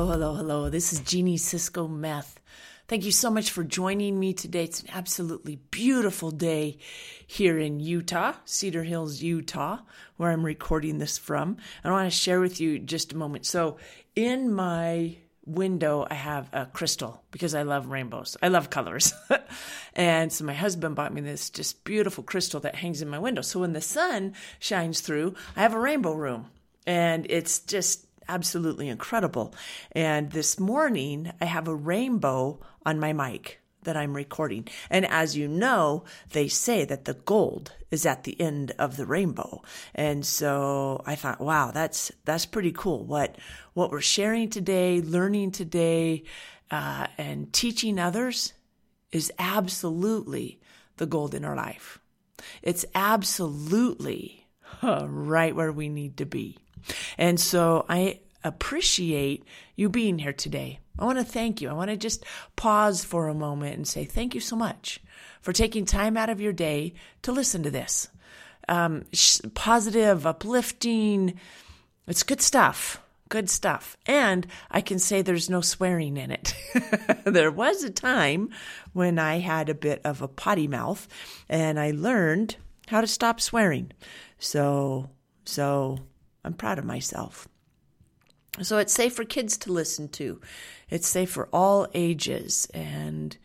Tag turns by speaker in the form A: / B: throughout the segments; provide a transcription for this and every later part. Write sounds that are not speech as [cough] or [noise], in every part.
A: Hello, hello, hello. This is Jeannie Cisco Meth. Thank you so much for joining me today. It's an absolutely beautiful day here in Utah, Cedar Hills, Utah, where I'm recording this from. I want to share with you just a moment. So, in my window, I have a crystal because I love rainbows. I love colors. [laughs] and so my husband bought me this just beautiful crystal that hangs in my window. So when the sun shines through, I have a rainbow room. And it's just absolutely incredible. And this morning, I have a rainbow on my mic that I'm recording. And as you know, they say that the gold is at the end of the rainbow. And so I thought, wow, that's that's pretty cool. What what we're sharing today, learning today, uh, and teaching others is absolutely the gold in our life. It's absolutely right where we need to be. And so I appreciate you being here today. I want to thank you. I want to just pause for a moment and say thank you so much for taking time out of your day to listen to this. Um, positive, uplifting, it's good stuff. Good stuff. And I can say there's no swearing in it. [laughs] there was a time when I had a bit of a potty mouth and I learned how to stop swearing. So, so I'm proud of myself. So it's safe for kids to listen to. It's safe for all ages and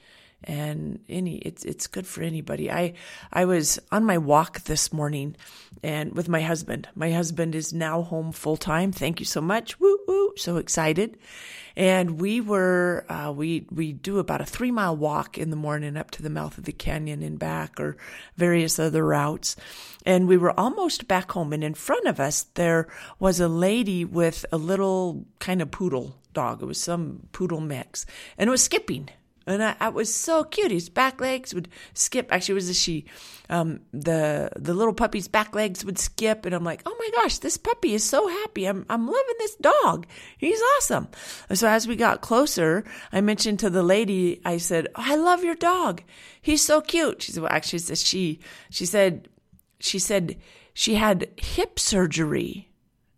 A: and any it's it's good for anybody. I I was on my walk this morning and with my husband. My husband is now home full time. Thank you so much. Woo woo. So excited. And we were uh, we we do about a three mile walk in the morning up to the mouth of the canyon and back, or various other routes. And we were almost back home, and in front of us there was a lady with a little kind of poodle dog. It was some poodle mix, and it was skipping and I, I, was so cute. His back legs would skip. Actually, it was a she. Um, the the little puppy's back legs would skip, and I'm like, oh my gosh, this puppy is so happy. I'm I'm loving this dog. He's awesome. And so as we got closer, I mentioned to the lady, I said, oh, I love your dog. He's so cute. She said, well, actually, it's a she. She said, she said she had hip surgery.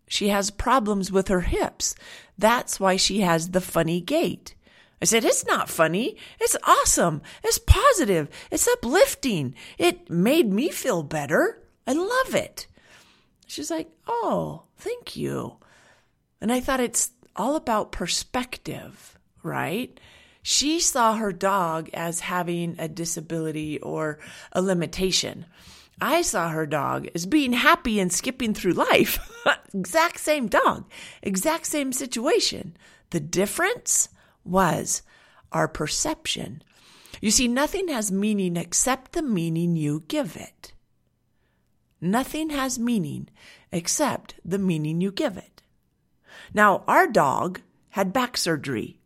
A: She has problems with her hips. That's why she has the funny gait. I said, It's not funny. It's awesome. It's positive. It's uplifting. It made me feel better. I love it. She's like, Oh, thank you. And I thought it's all about perspective, right? She saw her dog as having a disability or a limitation. I saw her dog as being happy and skipping through life. [laughs] exact same dog, exact same situation. The difference? Was our perception. You see, nothing has meaning except the meaning you give it. Nothing has meaning except the meaning you give it. Now, our dog had back surgery.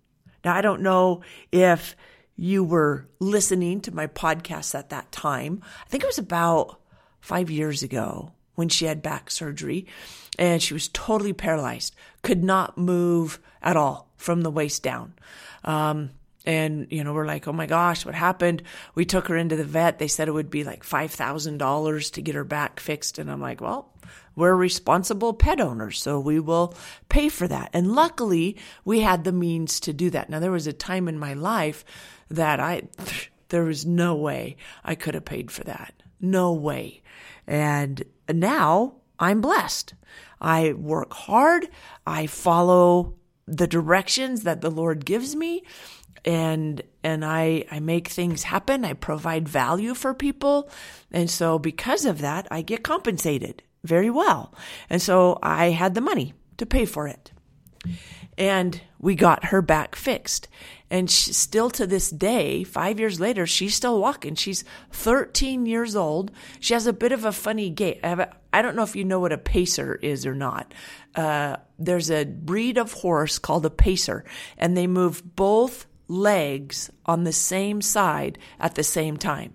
A: Now, I don't know if you were listening to my podcast at that time. I think it was about five years ago when she had back surgery and she was totally paralyzed, could not move at all from the waist down. Um, and you know we're like oh my gosh what happened? We took her into the vet. They said it would be like $5000 to get her back fixed and i'm like well we're responsible pet owners so we will pay for that. And luckily we had the means to do that. Now there was a time in my life that i [laughs] there was no way i could have paid for that. No way. And now i'm blessed i work hard i follow the directions that the Lord gives me and and I I make things happen. I provide value for people. And so because of that, I get compensated very well. And so I had the money to pay for it. And we got her back fixed. And she, still to this day, five years later, she's still walking. She's 13 years old. She has a bit of a funny gait. I, don't know if you know what a pacer is or not. Uh, there's a breed of horse called a pacer, and they move both legs on the same side at the same time.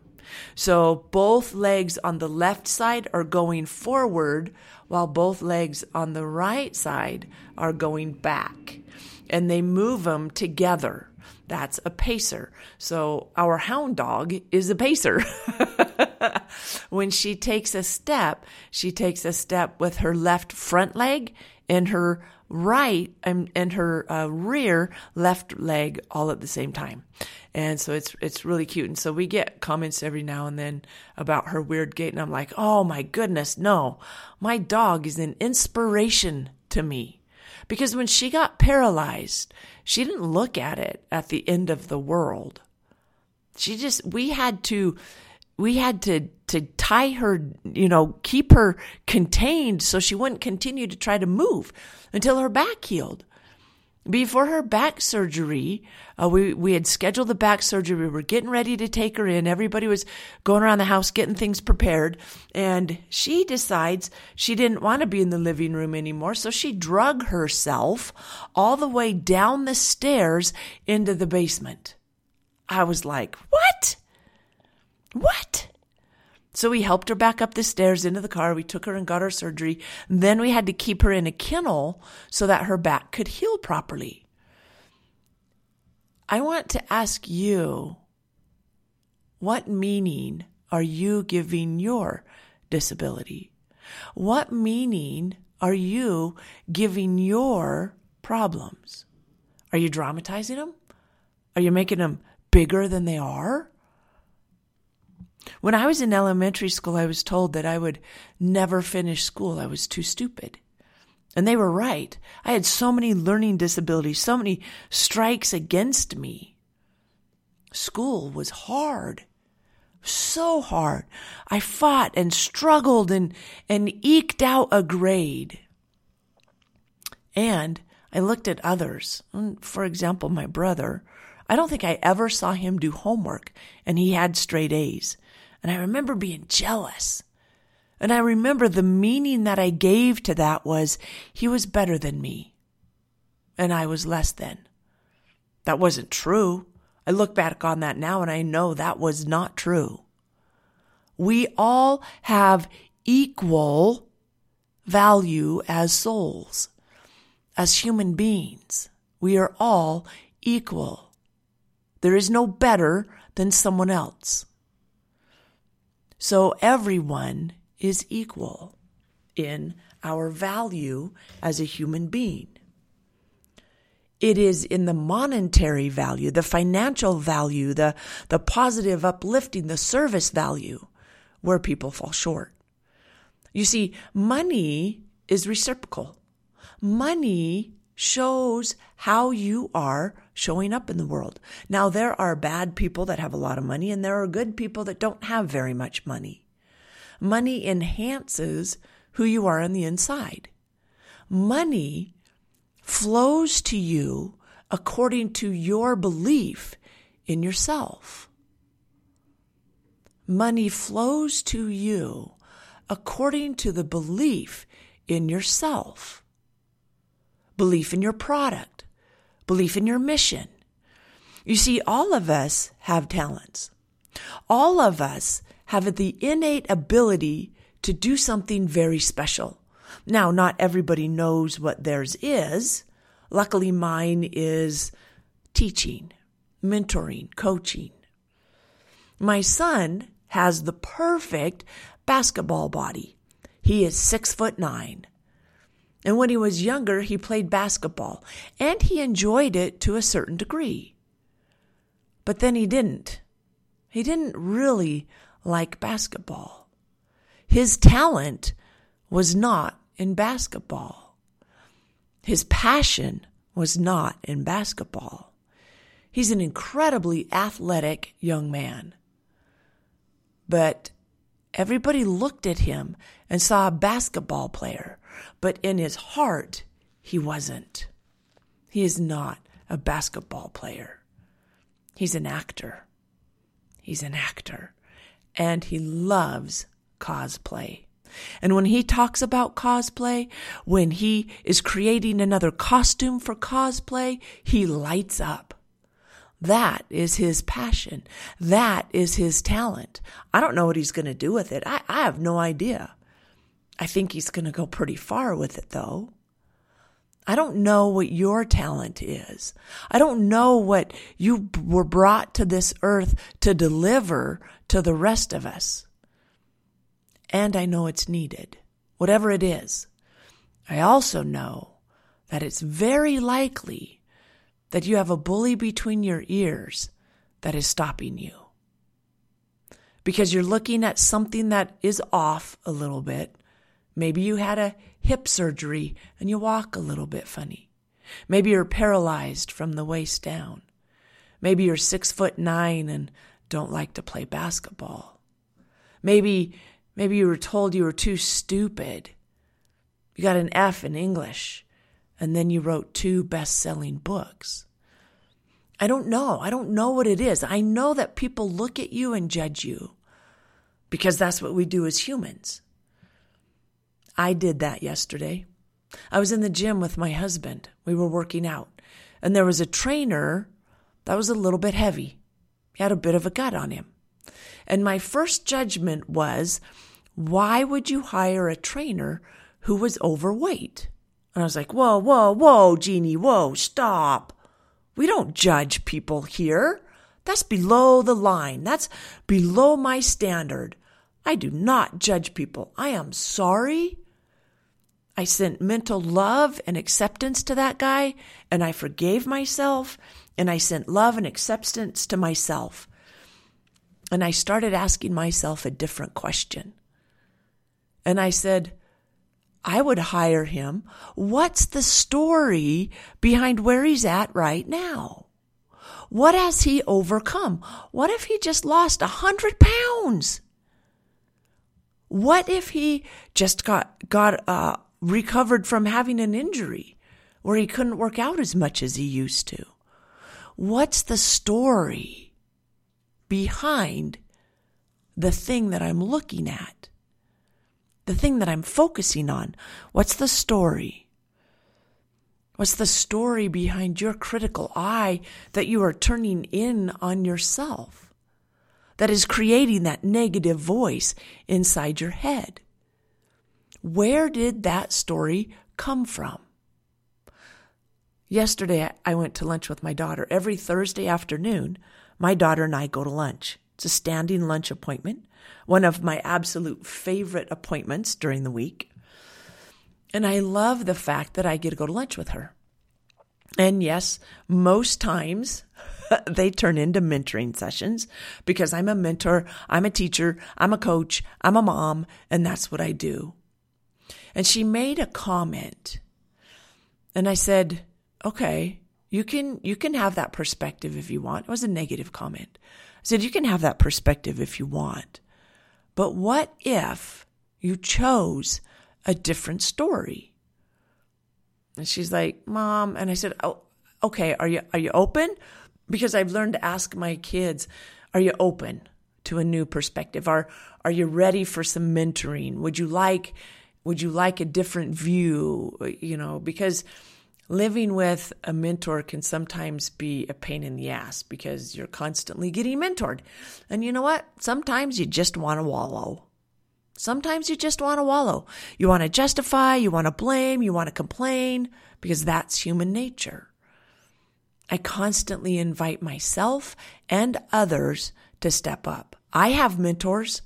A: So both legs on the left side are going forward while both legs on the right side are going back. And they move them together. That's a pacer. So our hound dog is a pacer. [laughs] when she takes a step, she takes a step with her left front leg and her right and, and her uh, rear left leg all at the same time. And so it's it's really cute. And so we get comments every now and then about her weird gait, and I'm like, oh my goodness, no, my dog is an inspiration to me. Because when she got paralyzed, she didn't look at it at the end of the world. She just, we had to, we had to, to tie her, you know, keep her contained so she wouldn't continue to try to move until her back healed. Before her back surgery, uh, we, we had scheduled the back surgery. We were getting ready to take her in. Everybody was going around the house getting things prepared. And she decides she didn't want to be in the living room anymore. So she drug herself all the way down the stairs into the basement. I was like, what? What? So we helped her back up the stairs into the car. We took her and got her surgery. Then we had to keep her in a kennel so that her back could heal properly. I want to ask you what meaning are you giving your disability? What meaning are you giving your problems? Are you dramatizing them? Are you making them bigger than they are? When I was in elementary school, I was told that I would never finish school. I was too stupid. And they were right. I had so many learning disabilities, so many strikes against me. School was hard. So hard. I fought and struggled and, and eked out a grade. And I looked at others. Mm, for example, my brother. I don't think I ever saw him do homework and he had straight A's. And I remember being jealous. And I remember the meaning that I gave to that was he was better than me. And I was less than. That wasn't true. I look back on that now and I know that was not true. We all have equal value as souls, as human beings. We are all equal. There is no better than someone else. So everyone is equal in our value as a human being. It is in the monetary value, the financial value, the, the positive uplifting, the service value where people fall short. You see, money is reciprocal. Money shows how you are showing up in the world. Now, there are bad people that have a lot of money, and there are good people that don't have very much money. Money enhances who you are on the inside. Money flows to you according to your belief in yourself. Money flows to you according to the belief in yourself belief in your product, belief in your mission. You see, all of us have talents. All of us have the innate ability to do something very special. Now, not everybody knows what theirs is. Luckily, mine is teaching, mentoring, coaching. My son has the perfect basketball body. He is six foot nine. And when he was younger, he played basketball and he enjoyed it to a certain degree. But then he didn't. He didn't really like basketball. His talent was not in basketball. His passion was not in basketball. He's an incredibly athletic young man. But everybody looked at him and saw a basketball player but in his heart, he wasn't. He is not a basketball player. He's an actor. He's an actor. And he loves cosplay. And when he talks about cosplay, when he is creating another costume for cosplay, he lights up. That is his passion. That is his talent. I don't know what he's going to do with it. I, I have no idea. I think he's going to go pretty far with it though. I don't know what your talent is. I don't know what you were brought to this earth to deliver to the rest of us. And I know it's needed, whatever it is. I also know that it's very likely that you have a bully between your ears that is stopping you. Because you're looking at something that is off a little bit. Maybe you had a hip surgery and you walk a little bit funny. Maybe you're paralyzed from the waist down. Maybe you're six foot nine and don't like to play basketball. Maybe, maybe you were told you were too stupid. You got an F in English and then you wrote two best selling books. I don't know. I don't know what it is. I know that people look at you and judge you because that's what we do as humans. I did that yesterday. I was in the gym with my husband. We were working out, and there was a trainer that was a little bit heavy. He had a bit of a gut on him. And my first judgment was, why would you hire a trainer who was overweight? And I was like, whoa, whoa, whoa, Jeannie, whoa, stop. We don't judge people here. That's below the line. That's below my standard. I do not judge people. I am sorry. I sent mental love and acceptance to that guy, and I forgave myself, and I sent love and acceptance to myself. And I started asking myself a different question. And I said, I would hire him. What's the story behind where he's at right now? What has he overcome? What if he just lost a hundred pounds? What if he just got got uh, recovered from having an injury where he couldn't work out as much as he used to? What's the story behind the thing that I'm looking at? the thing that I'm focusing on. What's the story? What's the story behind your critical eye that you are turning in on yourself? That is creating that negative voice inside your head. Where did that story come from? Yesterday, I went to lunch with my daughter. Every Thursday afternoon, my daughter and I go to lunch. It's a standing lunch appointment one of my absolute favorite appointments during the week. And I love the fact that I get to go to lunch with her. And yes, most times [laughs] they turn into mentoring sessions because I'm a mentor, I'm a teacher, I'm a coach, I'm a mom, and that's what I do. And she made a comment. And I said, "Okay, you can you can have that perspective if you want." It was a negative comment. I said, "You can have that perspective if you want." But what if you chose a different story? And she's like, Mom, and I said, Oh, okay, are you are you open? Because I've learned to ask my kids, are you open to a new perspective? Are are you ready for some mentoring? Would you like would you like a different view? You know, because living with a mentor can sometimes be a pain in the ass because you're constantly getting mentored. And you know what? Sometimes you just want to wallow. Sometimes you just want to wallow. You want to justify, you want to blame, you want to complain because that's human nature. I constantly invite myself and others to step up. I have mentors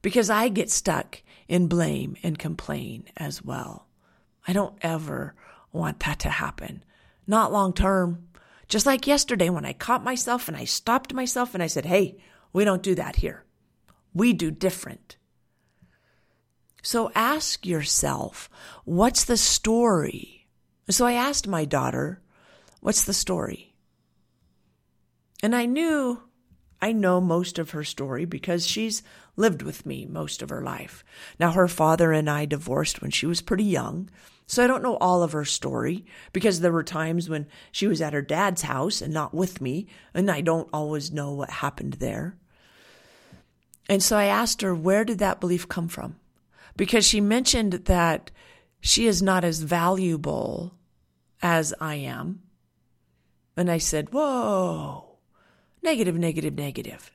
A: because I get stuck in blame and complain as well. I don't ever want that to happen. Not long term. Just like yesterday when I caught myself and I stopped myself and I said, Hey, we don't do that here. We do different. So ask yourself, what's the story? So I asked my daughter, what's the story? And I knew, I know most of her story because she's lived with me most of her life. Now, her father and I divorced when she was pretty young. So I don't know all of her story because there were times when she was at her dad's house and not with me, and I don't always know what happened there. And so I asked her, where did that belief come from? Because she mentioned that she is not as valuable as I am. And I said, whoa, negative, negative, negative.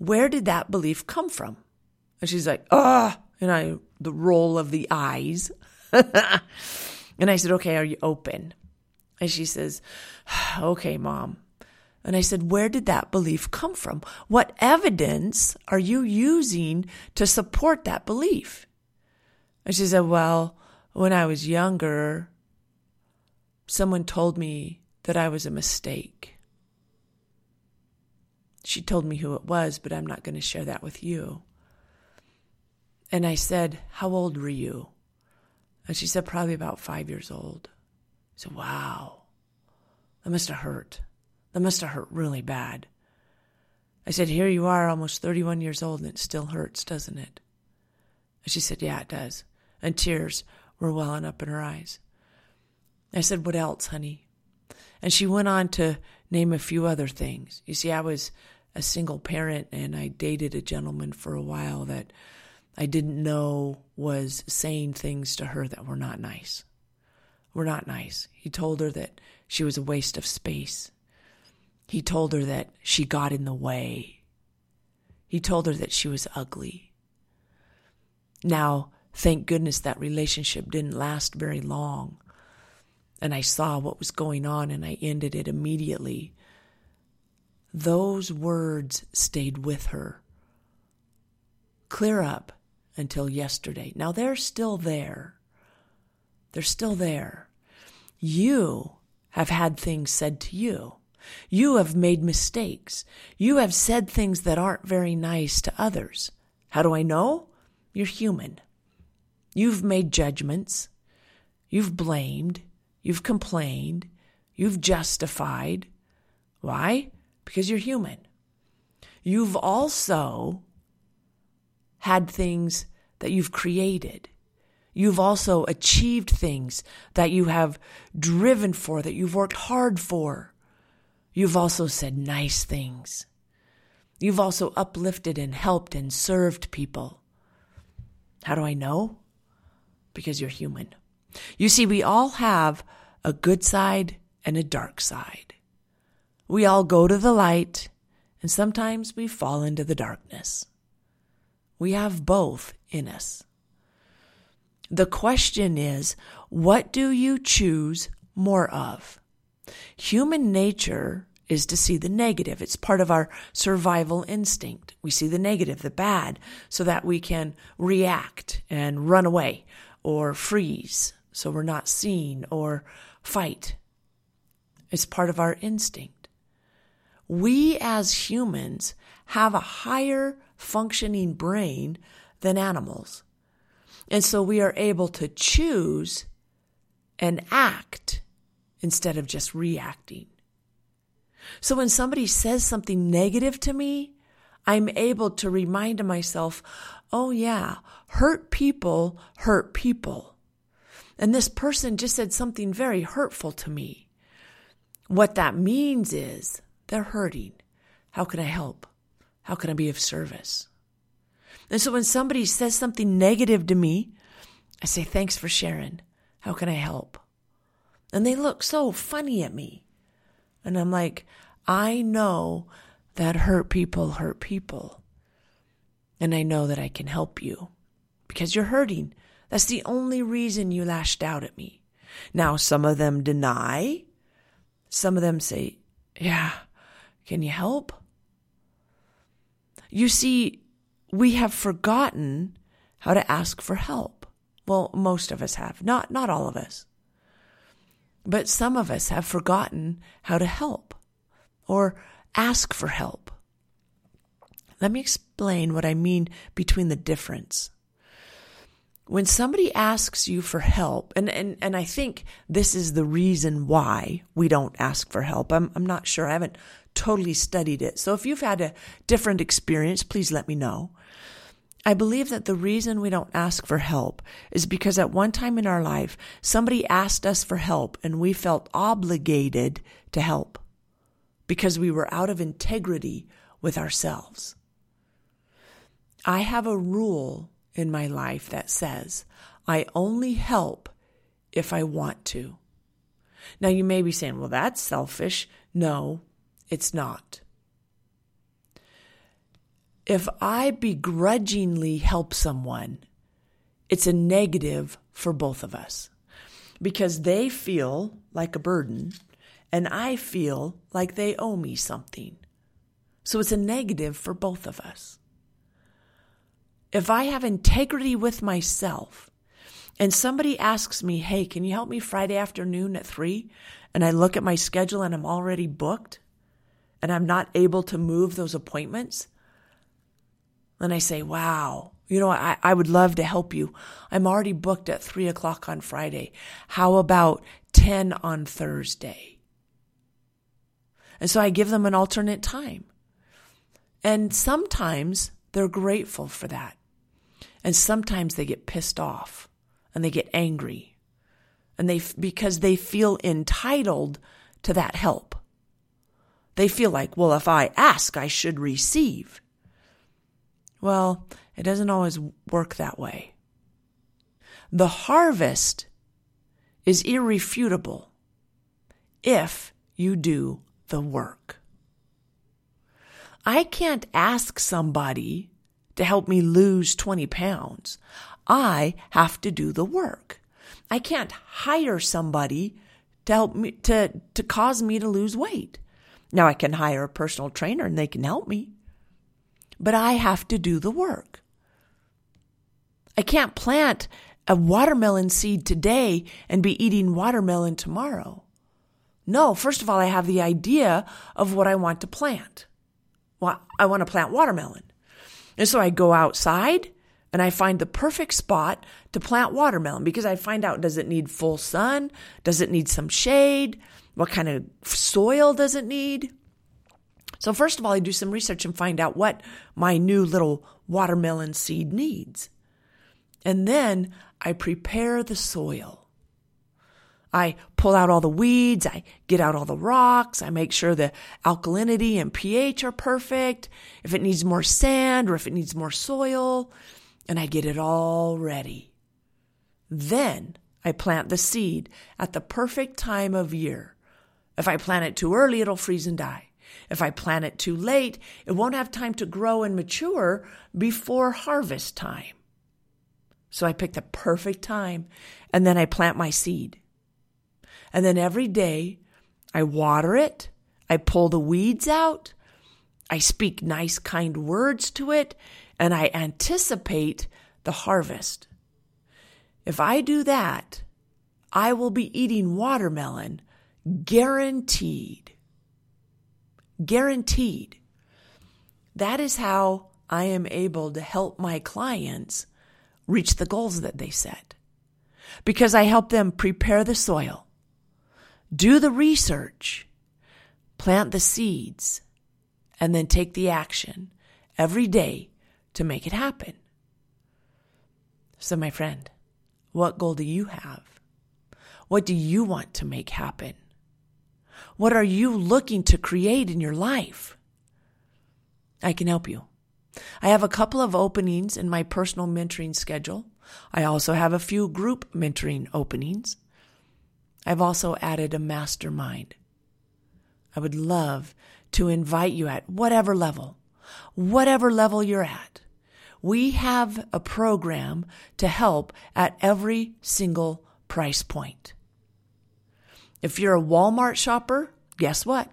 A: Where did that belief come from? And she's like, ah, and I, the roll of the eyes. [laughs] and I said, okay, are you open? And she says, [sighs] okay, mom. And I said, where did that belief come from? What evidence are you using to support that belief? And she said, well, when I was younger, someone told me that I was a mistake. She told me who it was, but I'm not going to share that with you. And I said, How old were you? And she said, Probably about five years old. I said, Wow, that must have hurt. That must have hurt really bad. I said, Here you are, almost 31 years old, and it still hurts, doesn't it? And she said, Yeah, it does. And tears were welling up in her eyes. I said, What else, honey? And she went on to name a few other things. You see, I was a single parent and I dated a gentleman for a while that I didn't know was saying things to her that were not nice. Were not nice. He told her that she was a waste of space. He told her that she got in the way. He told her that she was ugly. Now, thank goodness that relationship didn't last very long. And I saw what was going on and I ended it immediately. Those words stayed with her. Clear up until yesterday. Now they're still there. They're still there. You have had things said to you. You have made mistakes. You have said things that aren't very nice to others. How do I know? You're human. You've made judgments. You've blamed. You've complained. You've justified. Why? Because you're human. You've also had things that you've created. You've also achieved things that you have driven for, that you've worked hard for. You've also said nice things. You've also uplifted and helped and served people. How do I know? Because you're human. You see, we all have a good side and a dark side. We all go to the light, and sometimes we fall into the darkness. We have both in us. The question is, what do you choose more of? Human nature is to see the negative. It's part of our survival instinct. We see the negative, the bad, so that we can react and run away or freeze so we're not seen or fight. It's part of our instinct. We as humans have a higher functioning brain than animals. And so we are able to choose and act instead of just reacting. So when somebody says something negative to me, I'm able to remind myself, oh yeah, hurt people hurt people. And this person just said something very hurtful to me. What that means is they're hurting. How can I help? How can I be of service? And so when somebody says something negative to me, I say, thanks for sharing. How can I help? And they look so funny at me. And I'm like, I know that hurt people hurt people. And I know that I can help you because you're hurting. That's the only reason you lashed out at me. Now, some of them deny. Some of them say, yeah, can you help? You see, we have forgotten how to ask for help. Well, most of us have, not, not all of us. But some of us have forgotten how to help or ask for help. Let me explain what I mean between the difference. When somebody asks you for help, and, and, and I think this is the reason why we don't ask for help. I'm, I'm not sure. I haven't totally studied it. So if you've had a different experience, please let me know. I believe that the reason we don't ask for help is because at one time in our life, somebody asked us for help and we felt obligated to help because we were out of integrity with ourselves. I have a rule in my life that says I only help if I want to. Now you may be saying, well, that's selfish. No, it's not. If I begrudgingly help someone, it's a negative for both of us because they feel like a burden and I feel like they owe me something. So it's a negative for both of us. If I have integrity with myself and somebody asks me, Hey, can you help me Friday afternoon at three? And I look at my schedule and I'm already booked and I'm not able to move those appointments. Then I say, Wow, you know, I, I would love to help you. I'm already booked at three o'clock on Friday. How about 10 on Thursday? And so I give them an alternate time. And sometimes they're grateful for that. And sometimes they get pissed off and they get angry and they because they feel entitled to that help. They feel like, well, if I ask, I should receive. Well, it doesn't always work that way. The harvest is irrefutable if you do the work. I can't ask somebody to help me lose 20 pounds. I have to do the work. I can't hire somebody to help me to, to cause me to lose weight. Now I can hire a personal trainer and they can help me, but I have to do the work. I can't plant a watermelon seed today and be eating watermelon tomorrow. No, first of all, I have the idea of what I want to plant. Well, I want to plant watermelon. And so I go outside and I find the perfect spot to plant watermelon because I find out does it need full sun? Does it need some shade? What kind of soil does it need? So, first of all, I do some research and find out what my new little watermelon seed needs. And then I prepare the soil. I pull out all the weeds, I get out all the rocks, I make sure the alkalinity and pH are perfect, if it needs more sand or if it needs more soil, and I get it all ready. Then I plant the seed at the perfect time of year. If I plant it too early, it'll freeze and die. If I plant it too late, it won't have time to grow and mature before harvest time. So I pick the perfect time and then I plant my seed. And then every day I water it, I pull the weeds out, I speak nice, kind words to it, and I anticipate the harvest. If I do that, I will be eating watermelon guaranteed. Guaranteed. That is how I am able to help my clients reach the goals that they set. Because I help them prepare the soil, do the research, plant the seeds, and then take the action every day to make it happen. So, my friend, what goal do you have? What do you want to make happen? What are you looking to create in your life? I can help you. I have a couple of openings in my personal mentoring schedule. I also have a few group mentoring openings. I've also added a mastermind. I would love to invite you at whatever level, whatever level you're at. We have a program to help at every single price point. If you're a Walmart shopper, guess what?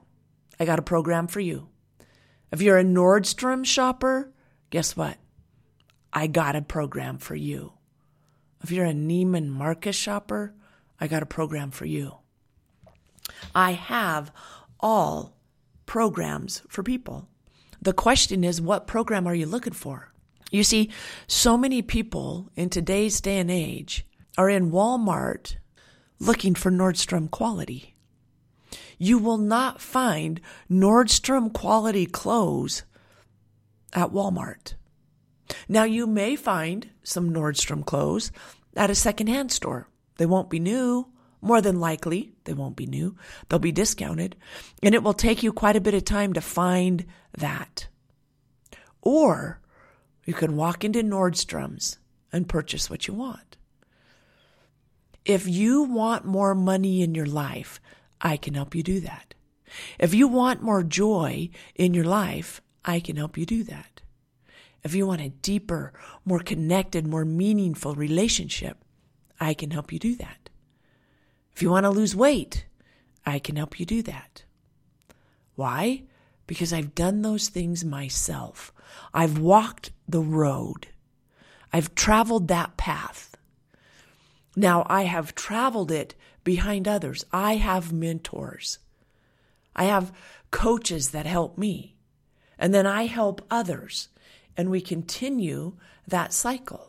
A: I got a program for you. If you're a Nordstrom shopper, guess what? I got a program for you. If you're a Neiman Marcus shopper, I got a program for you. I have all programs for people. The question is, what program are you looking for? You see, so many people in today's day and age are in Walmart looking for Nordstrom quality you will not find Nordstrom quality clothes at Walmart. Now, you may find some Nordstrom clothes at a secondhand store. They won't be new. More than likely, they won't be new. They'll be discounted. And it will take you quite a bit of time to find that. Or you can walk into Nordstrom's and purchase what you want. If you want more money in your life, I can help you do that. If you want more joy in your life, I can help you do that. If you want a deeper, more connected, more meaningful relationship, I can help you do that. If you want to lose weight, I can help you do that. Why? Because I've done those things myself. I've walked the road. I've traveled that path. Now I have traveled it behind others. I have mentors. I have coaches that help me. And then I help others. And we continue that cycle.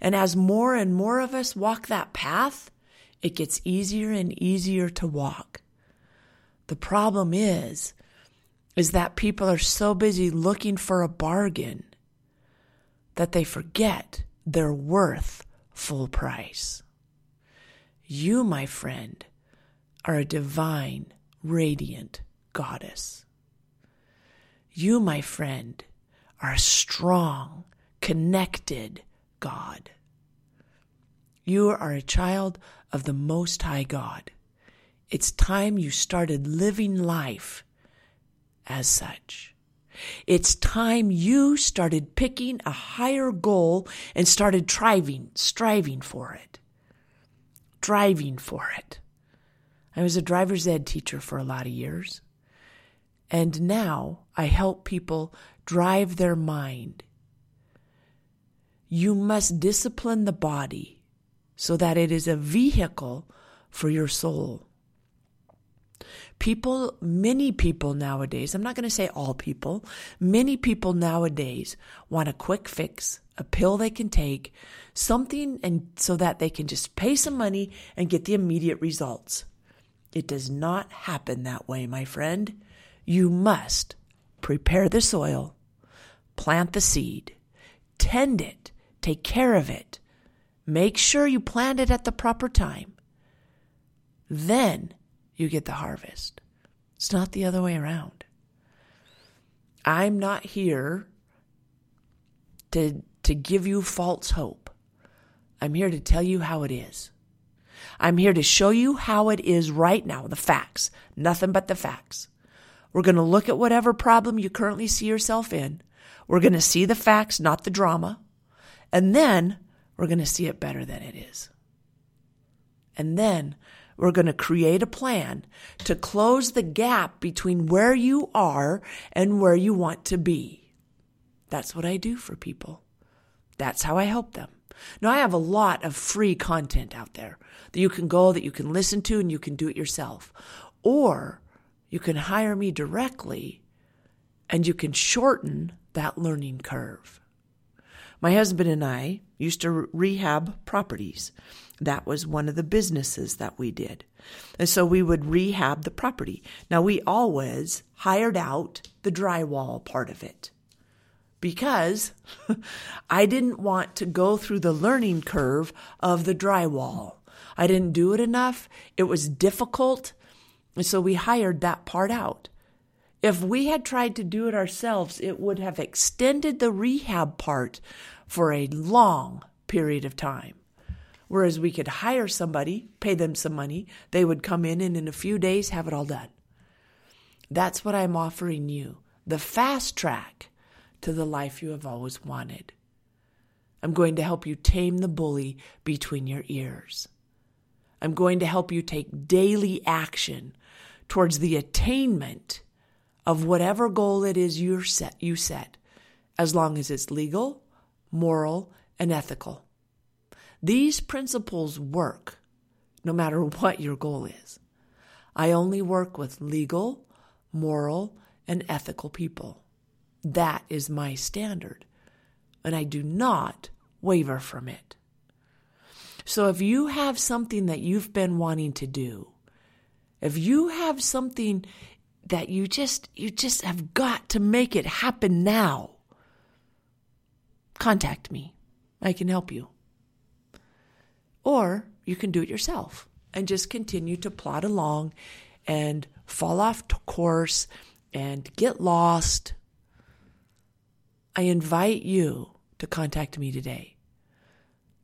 A: And as more and more of us walk that path, it gets easier and easier to walk. The problem is, is that people are so busy looking for a bargain that they forget they're worth full price. You, my friend, are a divine, radiant goddess. You, my friend, are a strong, connected God. You are a child of the Most High God. It's time you started living life as such. It's time you started picking a higher goal and started striving, striving for it. Driving for it. I was a driver's ed teacher for a lot of years. And now I help people drive their mind. You must discipline the body so that it is a vehicle for your soul. People, many people nowadays, I'm not going to say all people, many people nowadays want a quick fix, a pill they can take, something and so that they can just pay some money and get the immediate results. It does not happen that way, my friend. You must prepare the soil, plant the seed, tend it, take care of it, make sure you plant it at the proper time. Then you get the harvest. It's not the other way around. I'm not here to, to give you false hope. I'm here to tell you how it is. I'm here to show you how it is right now, the facts, nothing but the facts. We're going to look at whatever problem you currently see yourself in. We're going to see the facts, not the drama. And then we're going to see it better than it is. And then we're going to create a plan to close the gap between where you are and where you want to be. That's what I do for people. That's how I help them. Now, I have a lot of free content out there that you can go, that you can listen to, and you can do it yourself. Or you can hire me directly and you can shorten that learning curve. My husband and I used to rehab properties. That was one of the businesses that we did. And so we would rehab the property. Now, we always hired out the drywall part of it because [laughs] I didn't want to go through the learning curve of the drywall. I didn't do it enough. It was difficult. And so we hired that part out. If we had tried to do it ourselves, it would have extended the rehab part for a long period of time. Whereas we could hire somebody, pay them some money, they would come in and in a few days have it all done. That's what I'm offering you the fast track to the life you have always wanted. I'm going to help you tame the bully between your ears. I'm going to help you take daily action towards the attainment of whatever goal it is you set, you set, as long as it's legal, moral, and ethical. These principles work no matter [laughs] what your goal is. I only work with legal, moral, and ethical people. That is my standard, and I do not waver from it. So if you have something that you've been wanting to do, if you have something that you just you just have got to make it happen now, contact me. I can help you. Or you can do it yourself and just continue to plod along and fall off course and get lost I invite you to contact me today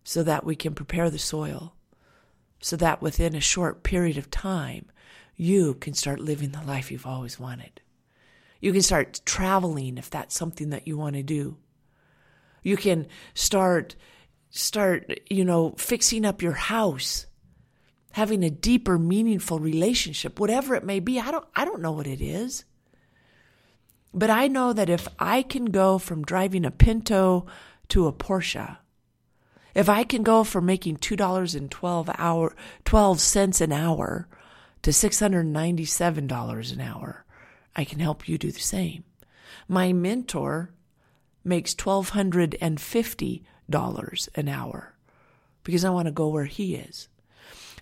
A: so that we can prepare the soil, so that within a short period of time, you can start living the life you've always wanted. You can start traveling if that's something that you want to do. You can start start, you know, fixing up your house, having a deeper meaningful relationship, whatever it may be. I don't I don't know what it is. But I know that if I can go from driving a Pinto to a Porsche, If I can go from making $2.12 hour 12 cents an hour to $697 an hour, I can help you do the same. My mentor makes $1250 an hour because I want to go where he is.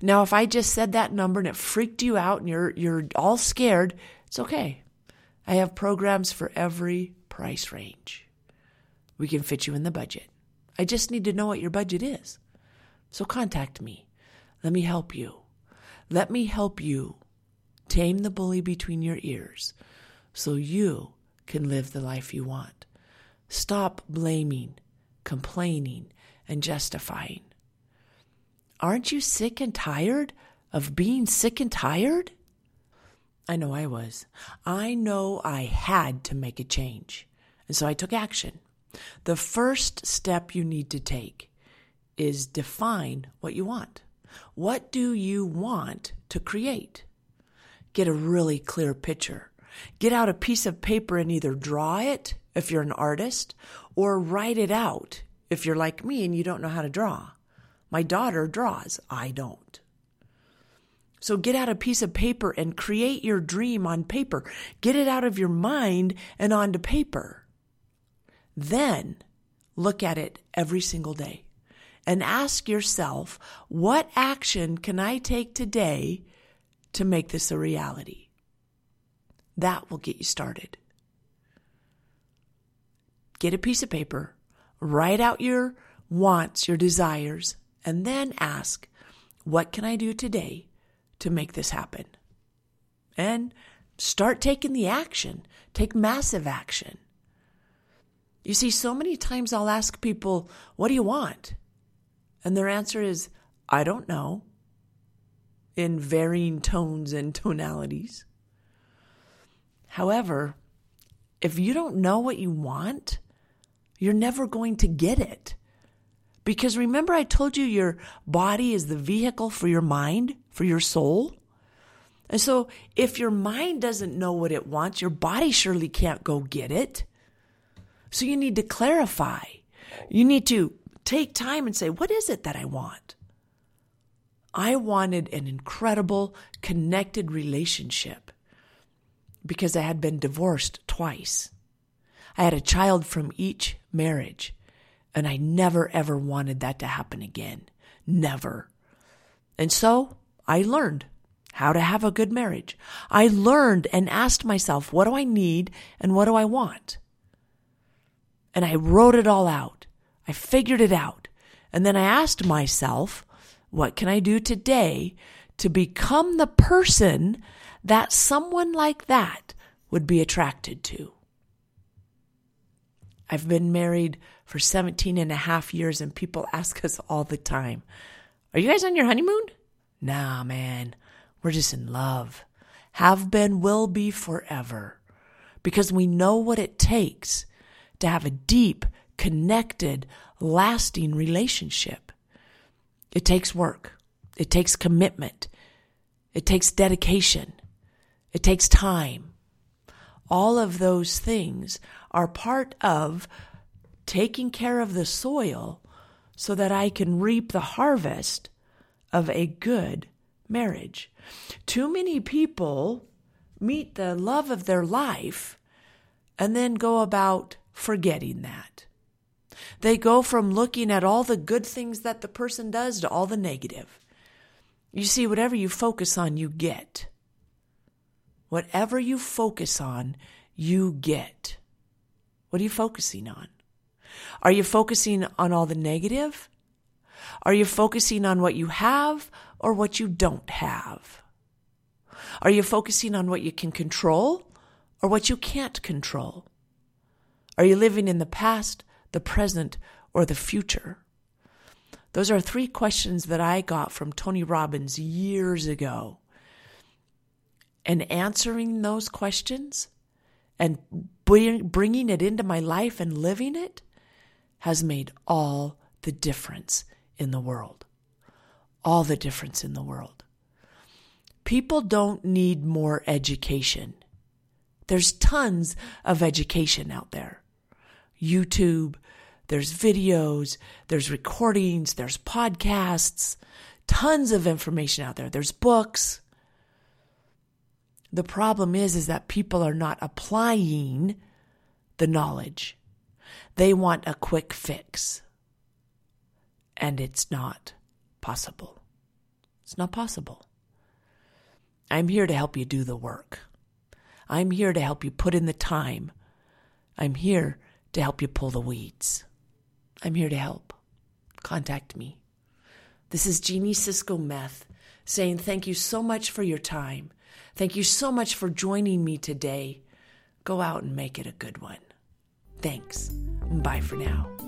A: Now, if I just said that number and it freaked you out and you're, you're all scared, it's okay. I have programs for every price range. We can fit you in the budget. I just need to know what your budget is. So contact me. Let me help you. Let me help you tame the bully between your ears so you can live the life you want. Stop blaming, complaining, and justifying. Aren't you sick and tired of being sick and tired? I know I was. I know I had to make a change. And so I took action. The first step you need to take is define what you want. What do you want to create? Get a really clear picture. Get out a piece of paper and either draw it if you're an artist or write it out if you're like me and you don't know how to draw. My daughter draws, I don't. So get out a piece of paper and create your dream on paper. Get it out of your mind and onto paper. Then look at it every single day and ask yourself, what action can I take today to make this a reality? That will get you started. Get a piece of paper, write out your wants, your desires, and then ask, what can I do today to make this happen? And start taking the action. Take massive action. You see, so many times I'll ask people, What do you want? And their answer is, I don't know, in varying tones and tonalities. However, if you don't know what you want, you're never going to get it. Because remember, I told you your body is the vehicle for your mind, for your soul? And so, if your mind doesn't know what it wants, your body surely can't go get it. So, you need to clarify. You need to take time and say, What is it that I want? I wanted an incredible, connected relationship because I had been divorced twice. I had a child from each marriage. And I never ever wanted that to happen again. Never. And so I learned how to have a good marriage. I learned and asked myself, what do I need and what do I want? And I wrote it all out. I figured it out. And then I asked myself, what can I do today to become the person that someone like that would be attracted to? I've been married for 17 and a half years, and people ask us all the time, Are you guys on your honeymoon? Nah, man, we're just in love. Have been, will be forever. Because we know what it takes to have a deep, connected, lasting relationship. It takes work. It takes commitment. It takes dedication. It takes time. All of those things are part of taking care of the soil so that I can reap the harvest of a good marriage. Too many people meet the love of their life and then go about forgetting that. They go from looking at all the good things that the person does to all the negative. You see, whatever you focus on, you get. Whatever you focus on, you get. What are you focusing on? Are you focusing on all the negative? Are you focusing on what you have or what you don't have? Are you focusing on what you can control or what you can't control? Are you living in the past, the present, or the future? Those are three questions that I got from Tony Robbins years ago. And answering those questions and bringing it into my life and living it has made all the difference in the world. All the difference in the world. People don't need more education. There's tons of education out there. YouTube, there's videos, there's recordings, there's podcasts, tons of information out there. There's books. The problem is is that people are not applying the knowledge. They want a quick fix. And it's not possible. It's not possible. I'm here to help you do the work. I'm here to help you put in the time. I'm here to help you pull the weeds. I'm here to help. Contact me. This is Jeannie Cisco Meth saying thank you so much for your time. Thank you so much for joining me today. Go out and make it a good one. Thanks. Bye for now.